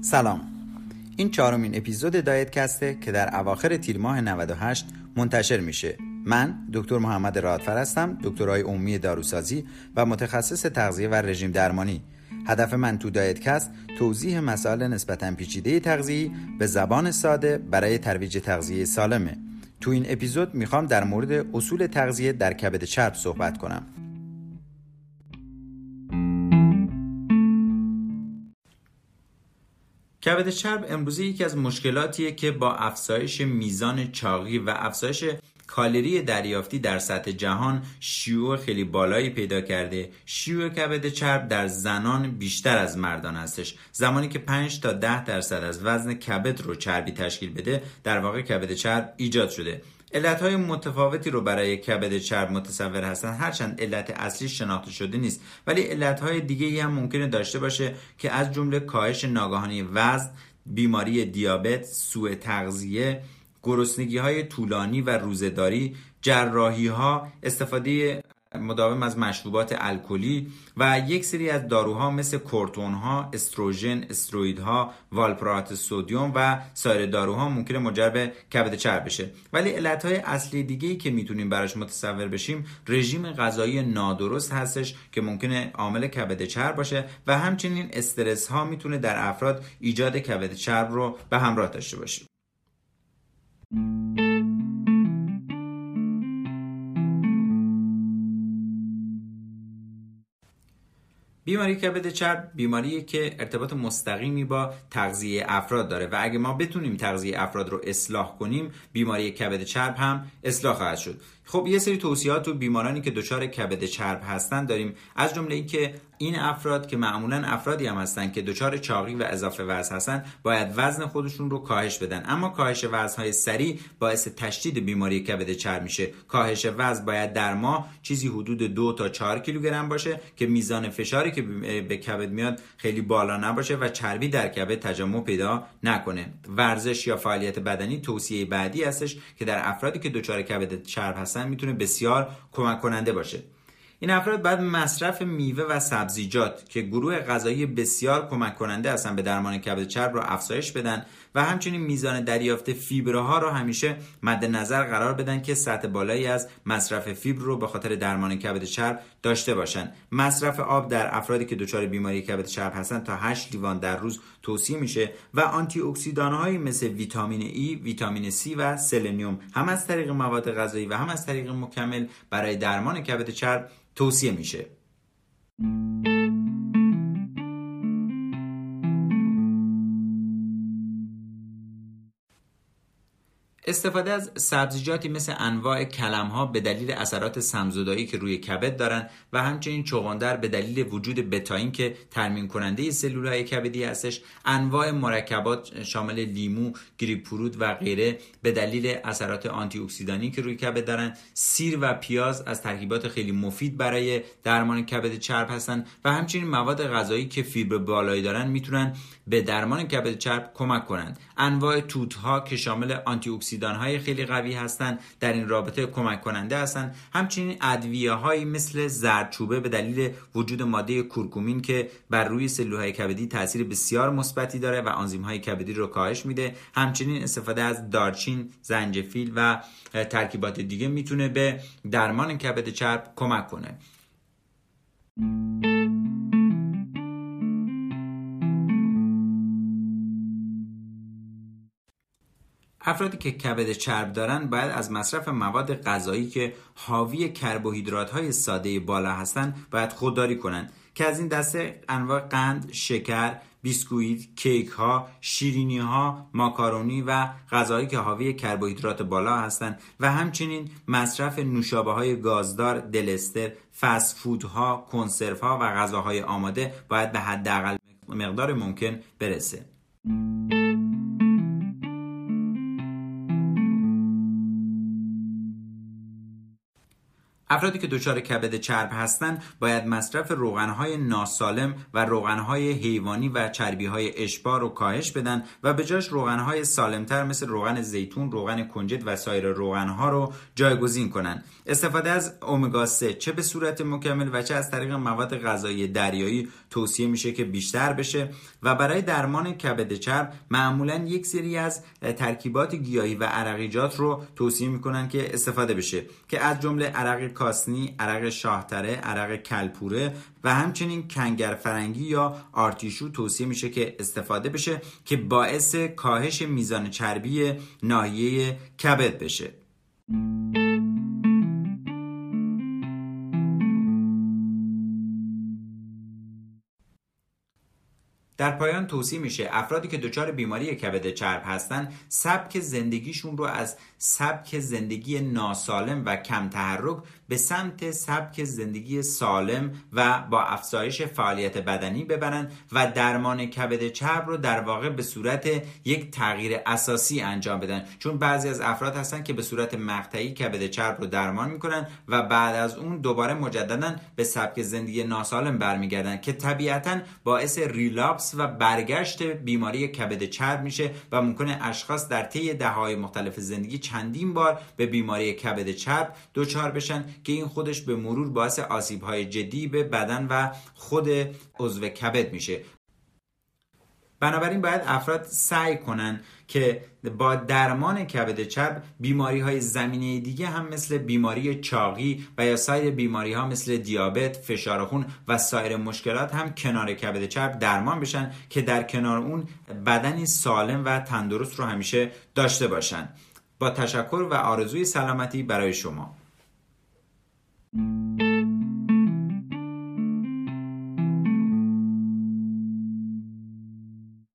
سلام. این چهارمین اپیزود DietCast ه که در اواخر تیر ماه 98 منتشر میشه. من دکتر محمد رادفر هستم دکترای عمومی داروسازی و متخصص تغذیه و رژیم درمانی. هدف من تو DietCast توضیح مسائل نسبتا پیچیده تغذیه به زبان ساده برای ترویج تغذیه سالمه. تو این اپیزود می‌خوام در مورد اصول تغذیه در کبد چرب صحبت کنم. کبد چرب امروزه یکی از مشکلاتیه که با افزایش میزان چاقی و افزایش کالری دریافتی در سطح جهان شیوع خیلی بالایی پیدا کرده. شیوع کبد چرب در زنان بیشتر از مردان هستش. زمانی که 5 تا 10 درصد از وزن کبد رو چربی تشکیل بده در واقع کبد چرب ایجاد شده. علت های متفاوتی رو برای کبد چرب متصور هستن. هرچند علت اصلی شناخته شده نیست. ولی علت های دیگه هم ممکنه داشته باشه که از جمله کاهش ناگهانی وزن بیماری دیابت سوء تغذیه گرسنگی های طولانی و روزهداری جراحی ها استفاده مداوم از مشروبات الکلی و یک سری از داروها مثل کورتون ها، استروژن، استروئیدها، والپرات سودیوم و سایر داروها ممکنه منجر به کبد چرب بشه. ولی علتهای اصلی دیگه ای که می‌تونیم براش متصور بشیم رژیم غذایی نادرست هستش که ممکنه عامل کبد چرب باشه و همچنین استرس ها می‌تونه در افراد ایجاد کبد چرب رو به همراه داشته باشه. بیماری کبد چرب بیماریه که ارتباط مستقیمی با تغذیه افراد داره. و اگه ما بتونیم تغذیه افراد رو اصلاح کنیم بیماری کبد چرب هم اصلاح خواهد شد. خب یه سری توصیات تو بیمارانی که دچار کبد چرب هستن داریم. از جمله اینکه این افراد که معمولا افرادی هم هستن که دچار چاقی و اضافه وزن هستن باید وزن خودشون رو کاهش بدن. اما کاهش وزنهای سریع باعث تشدید بیماری کبد چرب میشه. کاهش وزن باید در ماه چیزی حدود دو تا 4 کیلوگرم باشه که میزان فشاری که به کبد میاد خیلی بالا نباشه و چربی در کبد تجمع پیدا نکنه. ورزش یا فعالیت بدنی توصیه بعدی هستش که در افرادی که دچار کبد چرب هستن می‌تونه بسیار کمک کننده باشه. این افراد بعد مصرف میوه و سبزیجات که گروه غذایی بسیار کمک کننده هستن به درمان کبد چرب رو افزایش بدن و همچنین میزان دریافت فیبرها رو همیشه مد نظر قرار بدن که سطح بالایی از مصرف فیبر رو به خاطر درمان کبد چرب داشته باشن. مصرف آب در افرادی که دچار بیماری کبد چرب هستن تا 8 لیوان در روز توصیه میشه و آنتی اکسیدان مثل ویتامین E، ویتامین C و سلنیوم هم از طریق مواد غذایی و هم از طریق مکمل برای درمان کبد چرب توصیه میشه. استفاده از سبزیجاتی مثل انواع کلم ها به دلیل اثرات سمزدایی که روی کبد دارن و همچنین چغندر به دلیل وجود بتاین که ترمیم کننده سلول های کبدی هستش انواع مرکبات شامل لیمو، گریپفروت و غیره به دلیل اثرات آنتی اکسیدانی که روی کبد دارن. سیر و پیاز از ترکیبات خیلی مفید برای درمان کبد چرب هستن و همچنین مواد غذایی که فیبر بالایی دارن می‌تونن به درمان کبد چرب کمک کنند. انواع توت ها که شامل آنتی اکسیدان های خیلی قوی هستند در این رابطه کمک کننده هستند همچنین ادویه هایی مثل زردچوبه به دلیل وجود ماده کورکومین که بر روی سلولهای کبدی تاثیر بسیار مثبتی داره و آنزیم های کبدی رو کاهش میده. همچنین استفاده از دارچین زنجفیل و ترکیبات دیگه می‌تونه به درمان کبد چرب کمک کنه. افرادی که کبد چرب دارن باید از مصرف مواد غذایی که حاوی کربوهیدرات های ساده بالا هستن باید خودداری کنند که از این دسته انواع قند، شکر، بیسکویت، کیک ها، شیرینی ها، ماکارونی و غذایی که حاوی کربوهیدرات بالا هستند و همچنین مصرف نوشابه های گازدار، دلستر، فست فودها، کنسرو ها و غذاهای آماده باید به حداقل مقدار ممکن برسه. افرادی که دچار کبد چرب هستند باید مصرف روغنهای ناسالم و روغنهای حیوانی و چربیهای اشبار رو کاهش بدن و به جاش روغنهای سالمتر مثل روغن زیتون، روغن کنجد و سایر روغنها رو جایگزین کنند. استفاده از امگا 3 چه به صورت مکمل و چه از طریق مواد غذایی دریایی توصیه میشه که بیشتر بشه و برای درمان کبد چرب معمولا یک سری از ترکیبات گیاهی و عرقیجات رو توصیه می‌کنن که استفاده بشه که از جمله عرق کاسنی، عرق شاهتره، عرق کلپوره و همچنین کنگر فرنگی یا آرتیشو توصیه میشه که استفاده بشه که باعث کاهش میزان چربی ناحیه کبد بشه. در پایان توصیه میشه افرادی که دچار بیماری کبد چرب هستند سبک زندگیشون رو از سبک زندگی ناسالم و کم تحرک به سمت سبک زندگی سالم و با افزایش فعالیت بدنی ببرن و درمان کبد چرب رو در واقع به صورت یک تغییر اساسی انجام بدن. چون بعضی از افراد هستن که به صورت مقطعی کبد چرب رو درمان می‌کنن و بعد از اون دوباره مجددا به سبک زندگی ناسالم برمیگردن که طبیعتا باعث ریلاپس و برگشت بیماری کبد چرب میشه و ممکنه اشخاص در طی دههای مختلف زندگی چندین بار به بیماری کبد چرب دچار بشن که این خودش به مرور باعث آسیب های جدی به بدن و خود عضو کبد میشه. بنابراین باید افراد سعی کنن که با درمان کبد چرب بیماری های زمینه دیگه هم مثل بیماری چاقی و یا سایر بیماری ها مثل دیابت، فشار خون و سایر مشکلات هم کنار کبد چرب درمان بشن که در کنار اون بدنی سالم و تندرست رو همیشه داشته باشن. با تشکر و آرزوی سلامتی برای شما.